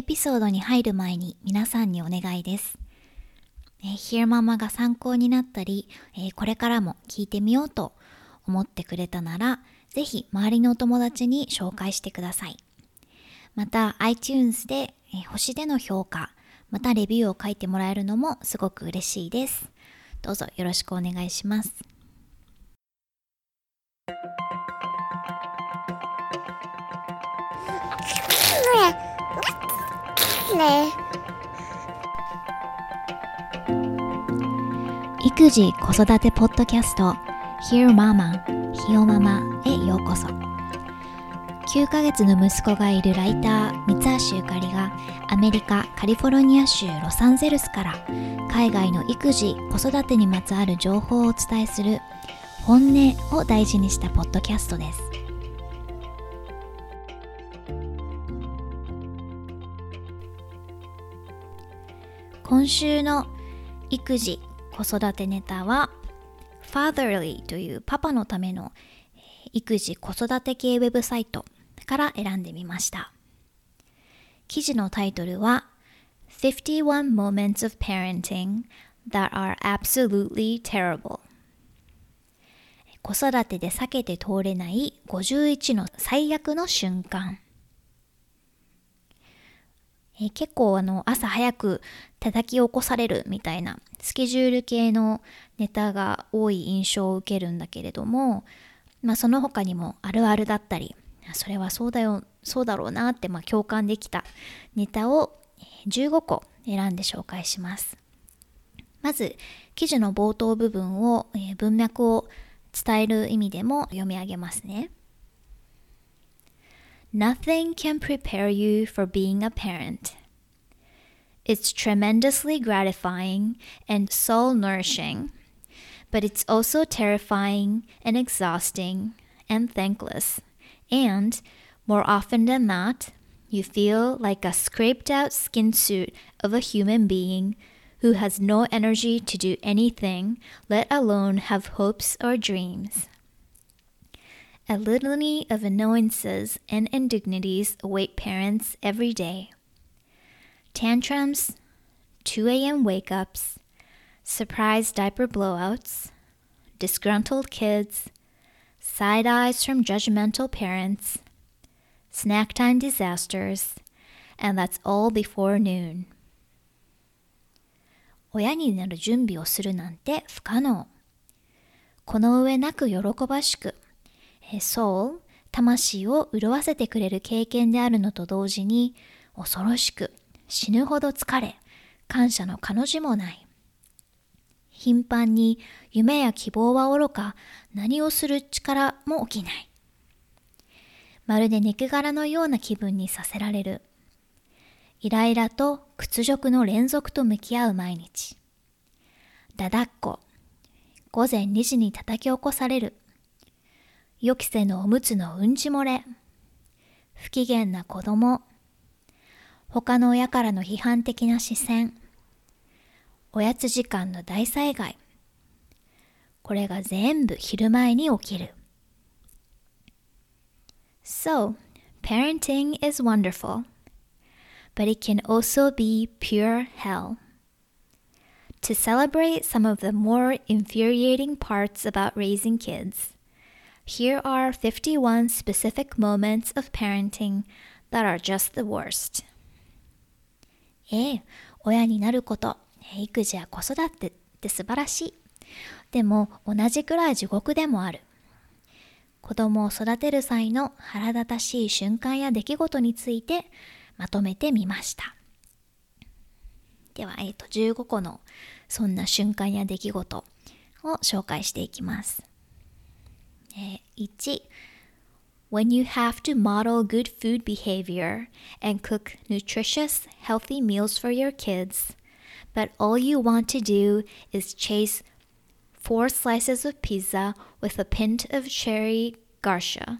エピソードに入る前に皆さんにお願いです。えー、ヒアママが参考になったり、えー、これからも聞いてみようと思ってくれたなら、ぜひ周りのお友達に紹介してください。また iTunes で、えー、星での評価、またレビューを書いてもらえるのもすごく嬉しいです。どうぞよろしくお願いします。育児子育てポッドキャスト Hear Mama ひよママへようこそ。9ヶ月の息子がいるライター三橋ゆかりがアメリカカリフォルニア州ロサンゼルスから海外の育児子育てにまつわる情報をお伝えする本音を大事にしたポッドキャストです。今週の育児子育てネタは Fatherly というパパのための育児子育て系ウェブサイトから選んでみました。記事のタイトルは51 Moments of Parenting that are absolutely terrible 子育てで避けて通れない51の最悪の瞬間え、結構あの朝早く叩き起こされるみたいなスケジュール系のネタが多い印象を受けるんだけれども、まあ、その他にもあるあるだったりそれはそうだよそうだろうなってまあ共感できたネタを15個選んで紹介しますまず記事の冒頭部分を、え、文脈を伝える意味でも読み上げますね Nothing can prepare you for being a parent. It's tremendously gratifying and soul nourishing, but it's also terrifying and exhausting and thankless. And more often than not, you feel like a scraped out skin suit of a human being who has no energy to do anything, let alone have hopes or dreams. A litany of annoyances and indignities await parents every day. Tantrums, 2 a.m. wake ups, surprise diaper blowouts, disgruntled kids, side eyes from judgmental parents, snack time disasters, and that's all before noon. 親になる準備をするなんて不可能。この上なく喜ばしくソウ、魂を潤わせてくれる経験であるのと同時に、恐ろしく、死ぬほど疲れ、感謝の彼女もない。頻繁に夢や希望はおろか、何をする力も起きない。まるで肉柄のような気分にさせられる。イライラと屈辱の連続と向き合う毎日。だだっこ。午前2時に叩き起こされる。予期せぬおむつのうんち漏れ、不機嫌な子供、他の親からの批判的な視線、おやつ時間の大災害、これが全部昼前に起きる。So, parenting is wonderful, but it can also be pure hell. To celebrate some of the more infuriating parts about raising kids, Here are 51 specific moments of parenting that are just the worst. ええ、親になること、育児や子育てって素晴らしい。でも同じくらい地獄でもある。子供を育てる際の腹立たしい瞬間や出来事についてまとめてみました。では、えっ、ー、と、15個のそんな瞬間や出来事を紹介していきます。1 When you have to model good food behavior and cook nutritious, healthy meals for your kids, but all you want to do is chase four slices of pizza with a pint of cherry garcia.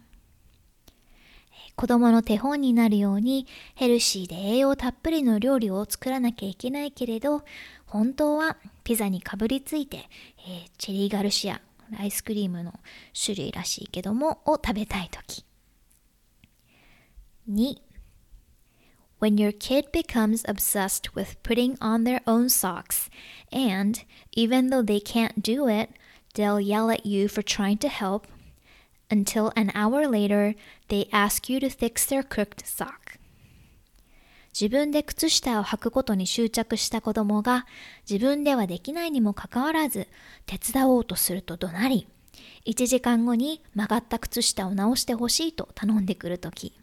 子供の手本になるようにヘルシーで栄養たっぷりの料理を作らなきゃいけないけれど本当はピザにかぶりついて、えー、チェリーガルシア アイスクリームの種類らしいけどもを食べたい時2 when your kid becomes obsessed with putting on their own socks, and even though they can't do it, they'll yell at you for trying to help, until an hour later they ask you to fix their crooked sock. 自分で靴下を履くことに執着した子供が自分ではできないにもかかわらず手伝おうとすると怒鳴り1時間後に曲がった靴下を直してほしいと頼んでくるとき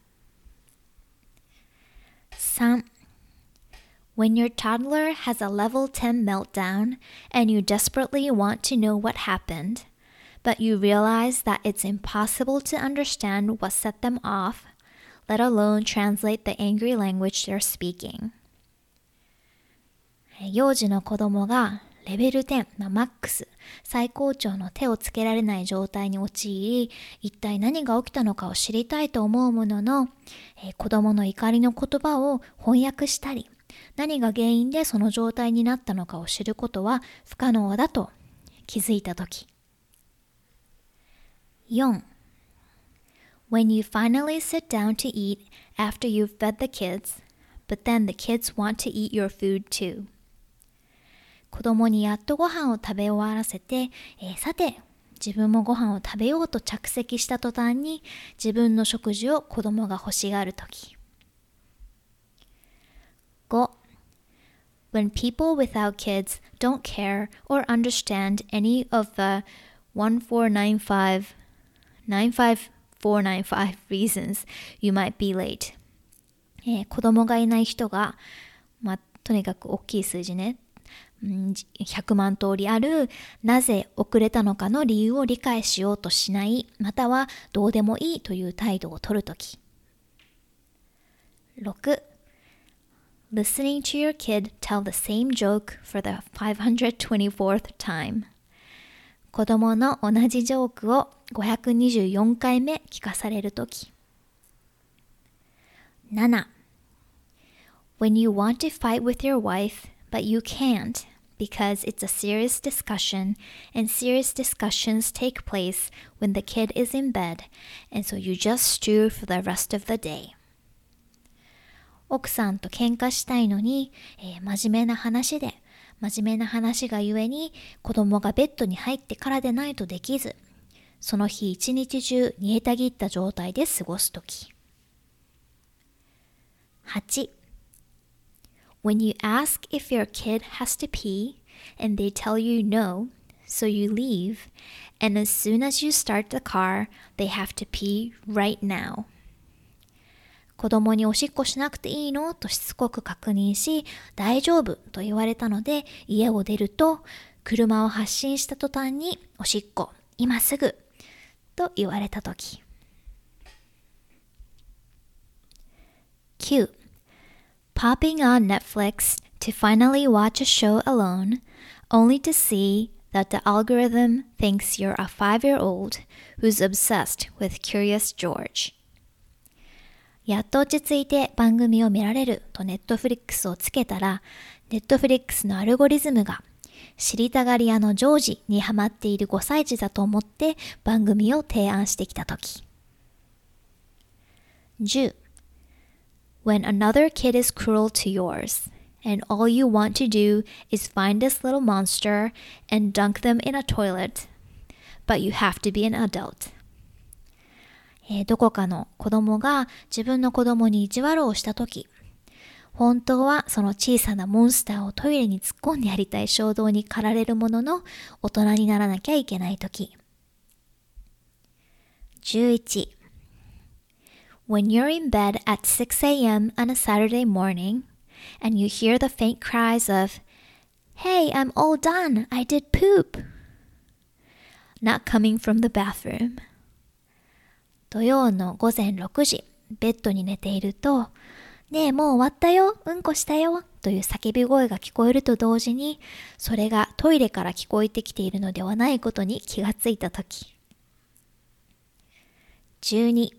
3. When your toddler has a level 10 meltdown and you desperately want to know what happened, but you realize that it's impossible to understand what set them off, let alone translate the angry language they're speaking. 幼児の子供がレベル10、まあ、マックス、最高潮の手をつけられない状態に陥り、一体何が起きたのかを知りたいと思うものの、えー、子供の怒りの言葉を翻訳したり、何が原因でその状態になったのかを知ることは不可能だと気づいたとき。4. When you finally sit down to eat after you've fed the kids, but then the kids want to eat your food too. 子供にやっとご飯を食べ終わらせて、えー、さて、自分もご飯を食べようと着席した途端に自分の食事を子供が欲しがるとき。5. When people without kids don't care or understand any of the 1495 495 reasons you might be late、えー、子供がいない人が、まあ、とにかく大きい数字ね。100万通りあるなぜ遅れたのかの理由を理解しようとしないまたはどうでもいいという態度をとるとき。6 Listening to your kid tell the same joke for the 524th time. 子供の同じジョークを524回目聞かされるとき7 When you want to fight with your wife but you can't because it's a serious discussion, and serious discussions take place when the kid is in bed, and so you just stew for the rest of the day. 奥さんと喧嘩したいのに、えー、真面目な話で、真面目な話がゆえに子供がベッドに入ってからでないとできず、その日一日中煮えたぎった状態で過ごすとき。8. When you ask if your kid has to pee and they tell you no, so you leave, and as soon as you start the car, they have to pee right now. 子供におしっこしなくていいのとしつこく確認し、大丈夫と言われたので家を出ると、車を発進した途端におしっこ、今すぐと言われたとき。9. popping on Netflix to finally watch a show alone, only to see that the algorithm thinks you're a five year old who's obsessed with Curious George. やっと落ち着いて番組を見られるとネットフリックスをつけたら、ネットフリックスのアルゴリズムが知りたがり屋のジョージにハマっている5歳児だと思って番組を提案してきたとき。10 when another kid is cruel to yours, and all you want to do is find this little monster and dunk them in a toilet, but you have to be an adult. えー、どこかの子供が自分の子供に意地悪をしたとき、本当はその小さなモンスターをトイレに突っ込んでやりたい衝動に駆られるものの大人にならなきゃいけないとき。11 When you're in bed at 6 a.m. on a Saturday morning and you hear the faint cries of, Hey, I'm all done, I did poop, not coming from the bathroom. 土曜の午前6時、ベッドに寝ていると、ねえ、もう終わったよ、うんこしたよ、という叫び声が聞こえると同時に、それがトイレから聞こえてきているのではないことに気がついたとき。12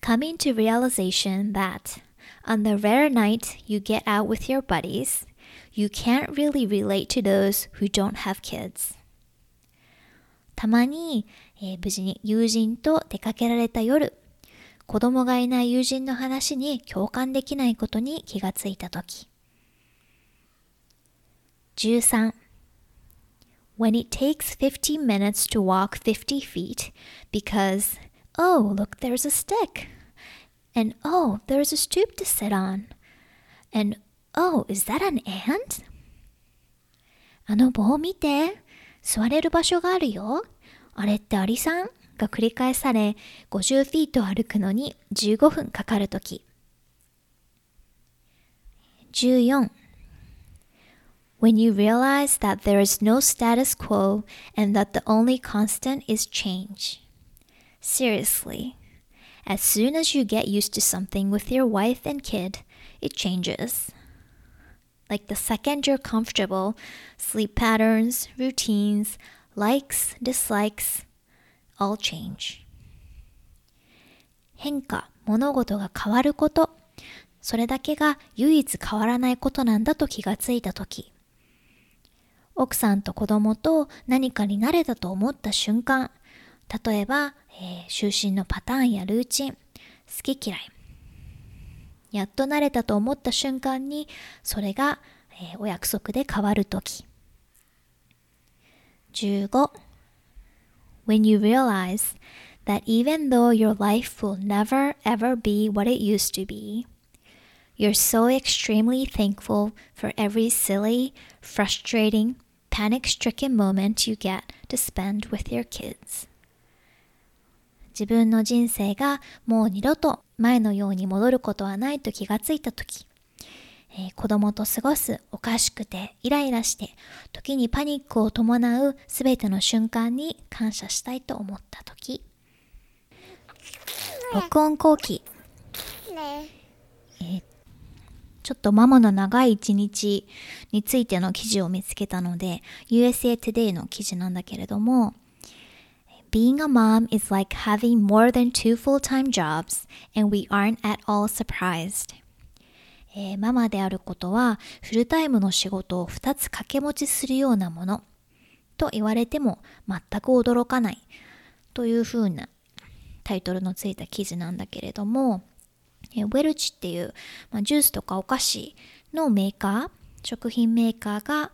coming to realization that on the rare night you get out with your buddies, you can't really relate to those who don't have kids. たまに、えー、無事に友人と出かけられた夜、子供がいない友人の話に共感できないことに気がついたとき。13 When it takes 15 minutes to walk 50 feet because, oh, look, there's a stick. And oh, there's a stoop to sit on. And oh, is that an ant? あの棒を見て。座れる場所があるよ。あれってアリさんが繰り返され、50フィート歩くのに15分かかるとき。14 When you realize that there is no status quo and that the only constant is change. Seriously. As soon as you get used to something with your wife and kid, it changes. Like the second you're comfortable, sleep patterns, routines, likes, dislikes, all change. 変化、物事が変わること、それだけが唯一変わらないことなんだと気がついたとき、奥さんと子供と何かに慣れたと思った瞬間、例えば、えー、就寝のパターンやルーチン、好き嫌い。やっと慣れたと思った瞬間に、それが、えー、お約束で変わるとき。15 When you realize that even though your life will never ever be what it used to be, you're so extremely thankful for every silly, frustrating, panic stricken moment you get to spend with your kids. 自分の人生がもう二度と前のように戻ることはないと気がついたとき、 えー、子供と過ごすおかしくてイライラして時にパニックを伴うすべての瞬間に感謝したいと思ったとき録音後期、え。ー、ちょっとママの長い一日についての記事を見つけたので USA Today の記事なんだけれども Being a mom is like having more than two full-time jobs and we aren't at all surprised えー、ママであることはフルタイムの仕事を2つ掛け持ちするようなもの。と言われても全く驚かない。というふうなタイトルのついた記事なんだけれども、えー、ウェルチっていう、まあ、ジュースとかお菓子のメーカー食品メーカーが、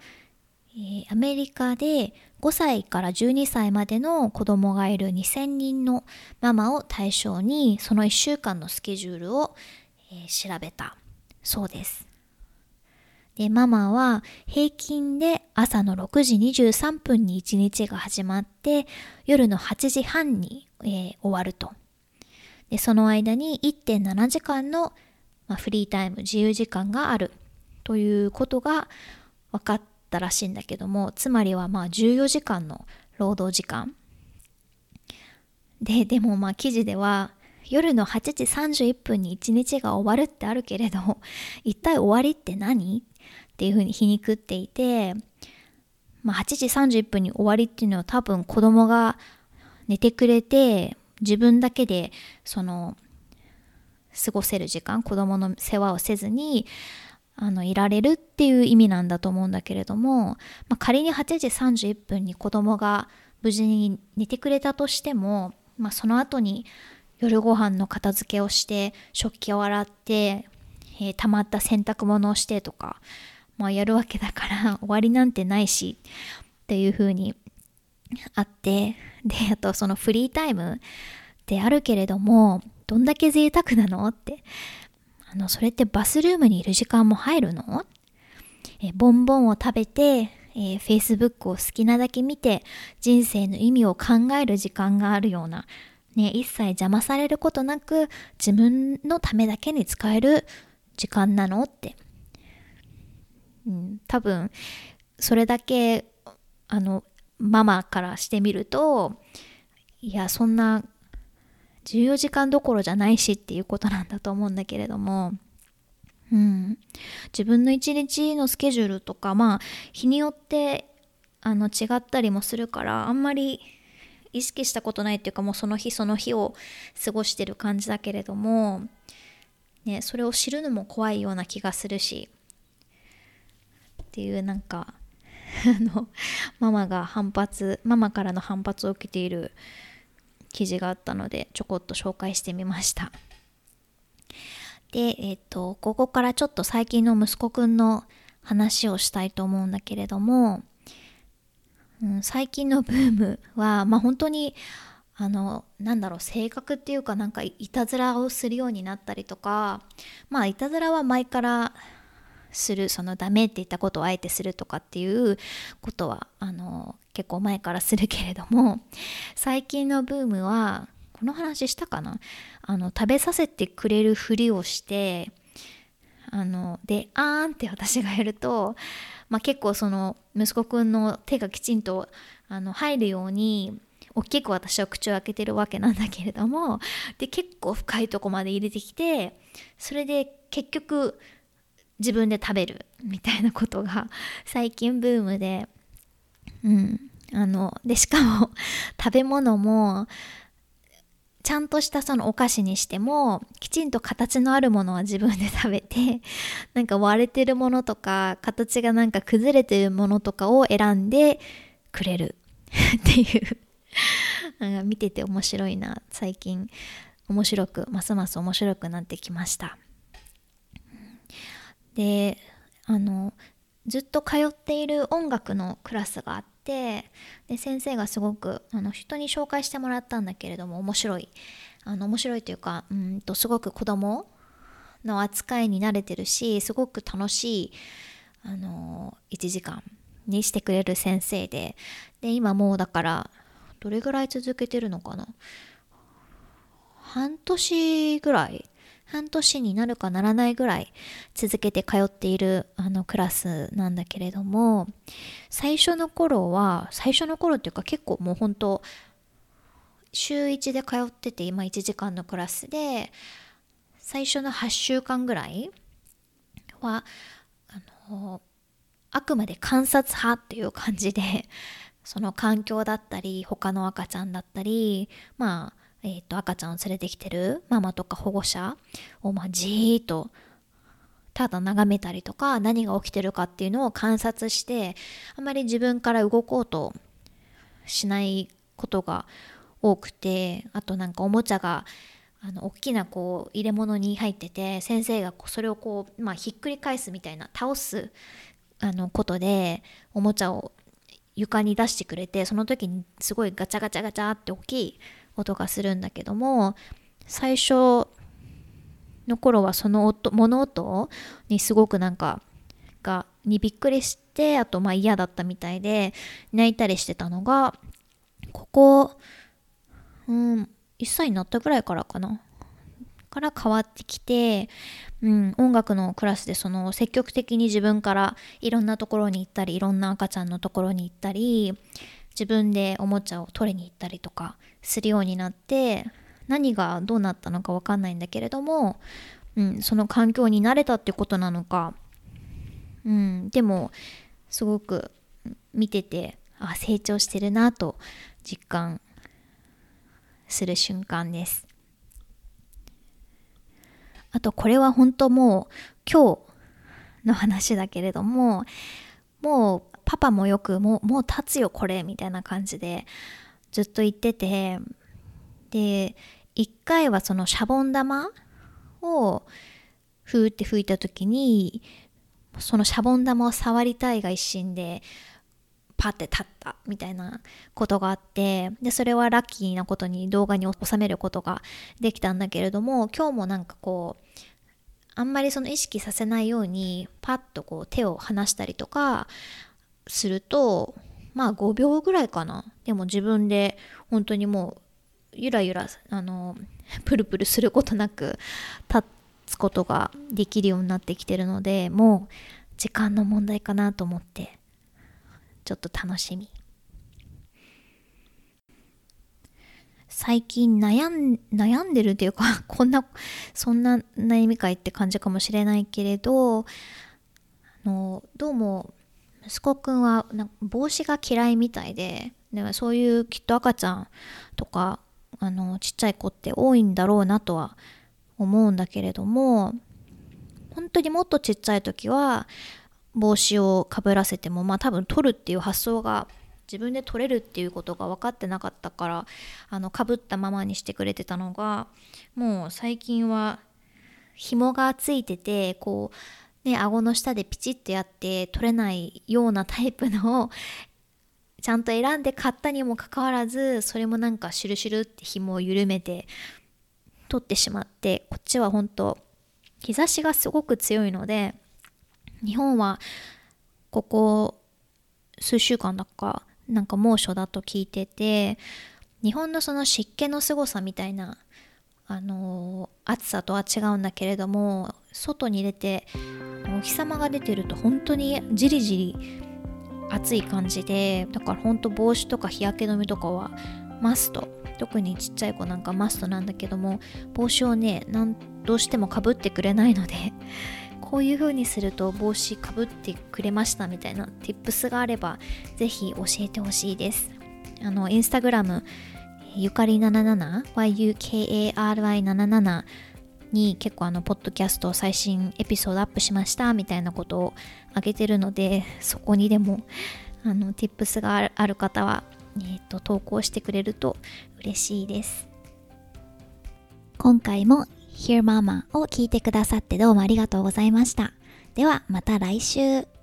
えー、アメリカで5歳から12歳までの子供がいる2000人のママを対象にその1週間のスケジュールを、えー、調べた。そうです。で、ママは平均で朝の6時23分に1日が始まって、夜の8時半に、えー、終わると。で、その間に1.7時間の、まあ、フリータイム、自由時間があるということが分かったらしいんだけども、つまりはまあ14時間の労働時間。で、でもまあ記事では、夜の8時31分に一日が終わるってあるけれど、一体終わりって何？っていうふうに皮肉っていて、まあ、8時31分に終わりっていうのは多分子供が寝てくれて、自分だけでその過ごせる時間、子供の世話をせずに、あの、いられるっていう意味なんだと思うんだけれども、まあ、仮に8時31分に子供が無事に寝てくれたとしても、まあ、その後に夜ご飯の片付けをして食器を洗って、えー、溜まった洗濯物をしてとか、まあ、やるわけだから 終わりなんてないしっていう風にあってであとそのフリータイムであるけれどもどんだけ贅沢なの？ってあのそれってバスルームにいる時間も入るの？えボンボンを食べて、えー、Facebook を好きなだけ見て人生の意味を考える時間があるようなね、一切邪魔されることなく自分のためだけに使える時間なのって、うん、多分それだけあのママからしてみるといやそんな14時間どころじゃないしっていうことなんだと思うんだけれども、うん、自分の一日のスケジュールとかまあ日によってあの違ったりもするからあんまり意識したことないっていうかもうその日その日を過ごしてる感じだけれども、ね、それを知るのも怖いような気がするしっていうなんか あのママが反発ママからの反発を受けている記事があったのでちょこっと紹介してみました。でえっ、とここからちょっと最近の息子くんの話をしたいと思うんだけれども、最近のブームはまあ本当にあのなんだろう性格っていうかなんかいたずらをするようになったりとかまあいたずらは前からするそのダメって言ったことをあえてするとかっていうことはあの結構前からするけれども最近のブームはこの話したかな？あの食べさせてくれるふりをしてあので「あーん」って私がやると、まあ、結構その息子くんの手がきちんとあの入るように大きく私は口を開けてるわけなんだけれども で結構深いとこまで入れてきてそれで結局自分で食べるみたいなことが 最近ブームでうん。あのでしかも食べ物もちゃんとしたそのお菓子にしてもきちんと形のあるものは自分で食べて なんか割れてるものとか形がなんか崩れてるものとかを選んでくれる。っていう。なんか見てて面白いな最近。面白くますます面白くなってきました。であのずっと通っている音楽のクラスがあってで先生がすごくあの人に紹介してもらったんだけれども面白い。あの面白いというかうんとすごく子供の扱いに慣れてるしすごく楽しいあの1時間にしてくれる先生で。で今もうだからどれぐらい続けてるのかな。半年ぐらい半年になるかならないぐらい続けて通っているあのクラスなんだけれども最初の頃は最初の頃っていうか結構もう本当週1で通ってて今1時間のクラスで最初の8週間ぐらいはあのあくまで観察派っていう感じでその環境だったり他の赤ちゃんだったりまあえーと、赤ちゃんを連れてきてるママとか保護者を、まあ、じーっとただ眺めたりとか何が起きてるかっていうのを観察してあまり自分から動こうとしないことが多くてあとなんかおもちゃがあの大きなこう入れ物に入ってて先生がそれをこう、まあ、ひっくり返すみたいな倒すあのことでおもちゃを床に出してくれてその時にすごいガチャガチャガチャって大きい音がするんだけども最初の頃はその音物音にすごくなんかがにびっくりしてあとまあ嫌だったみたいで泣いたりしてたのがここうん1歳になったぐらいからかな。から変わってきて、うん、音楽のクラスでその積極的に自分からいろんなところに行ったりいろんな赤ちゃんのところに行ったり自分でおもちゃを取りに行ったりとかするようになって何がどうなったのか分かんないんだけれども、うん、その環境に慣れたってことなのか、うん、でもすごく見ててあ成長してるなと実感する瞬間です。あとこれは本当もう今日の話だけれどももうパパもよくもうもう立つよこれみたいな感じでずっと言っててで一回はそのシャボン玉をふーって吹いた時にそのシャボン玉を触りたいが一心でパッて立ったみたいなことがあってでそれはラッキーなことに動画に収めることができたんだけれども今日もなんかこうあんまりその意識させないようにパッとこう手を離したりとかするとまあ5秒ぐらいかな。でも自分で本当にもうゆらゆらあの プルプルすることなく立つことができるようになってきてるのでもう時間の問題かなと思ってちょっと楽しみ。最近悩ん悩んでるっていうか こんなそんな悩み会って感じかもしれないけれどあのどうも息子くんは帽子が嫌いみたいででそういうきっと赤ちゃんとかあのちっちゃい子って多いんだろうなとは思うんだけれども本当にもっとちっちゃい時は帽子をかぶらせてもまあ多分取るっていう発想が自分で取れるっていうことが分かってなかったからあのかぶったままにしてくれてたのがもう最近は紐がついててこうね顎の下でピチッとやって取れないようなタイプのを ちゃんと選んで買ったにもかかわらずそれもなんかシュルシュルって紐を緩めて取ってしまってこっちは本当日差しがすごく強いので日本はここ数週間だかなんか猛暑だと聞いてて日本のその湿気のすごさみたいなあの暑さとは違うんだけれども外に出てお日様が出てると本当にじりじり暑い感じでだから本当帽子とか日焼け止めとかはマスト。特にちっちゃい子なんかマストなんだけども帽子をねなんどうしてもかぶってくれないので こういう風にすると帽子かぶってくれましたみたいな tips があればぜひ教えてほしいです。あのインスタグラムゆかり77 YUKARY77 に結構あのポッドキャスト最新エピソードアップしましたみたいなことをあげてるのでそこにでもあの tips がある方は、えーと、投稿してくれると嬉しいです。今回も Hear Mama を聞いてくださってどうもありがとうございました。ではまた来週。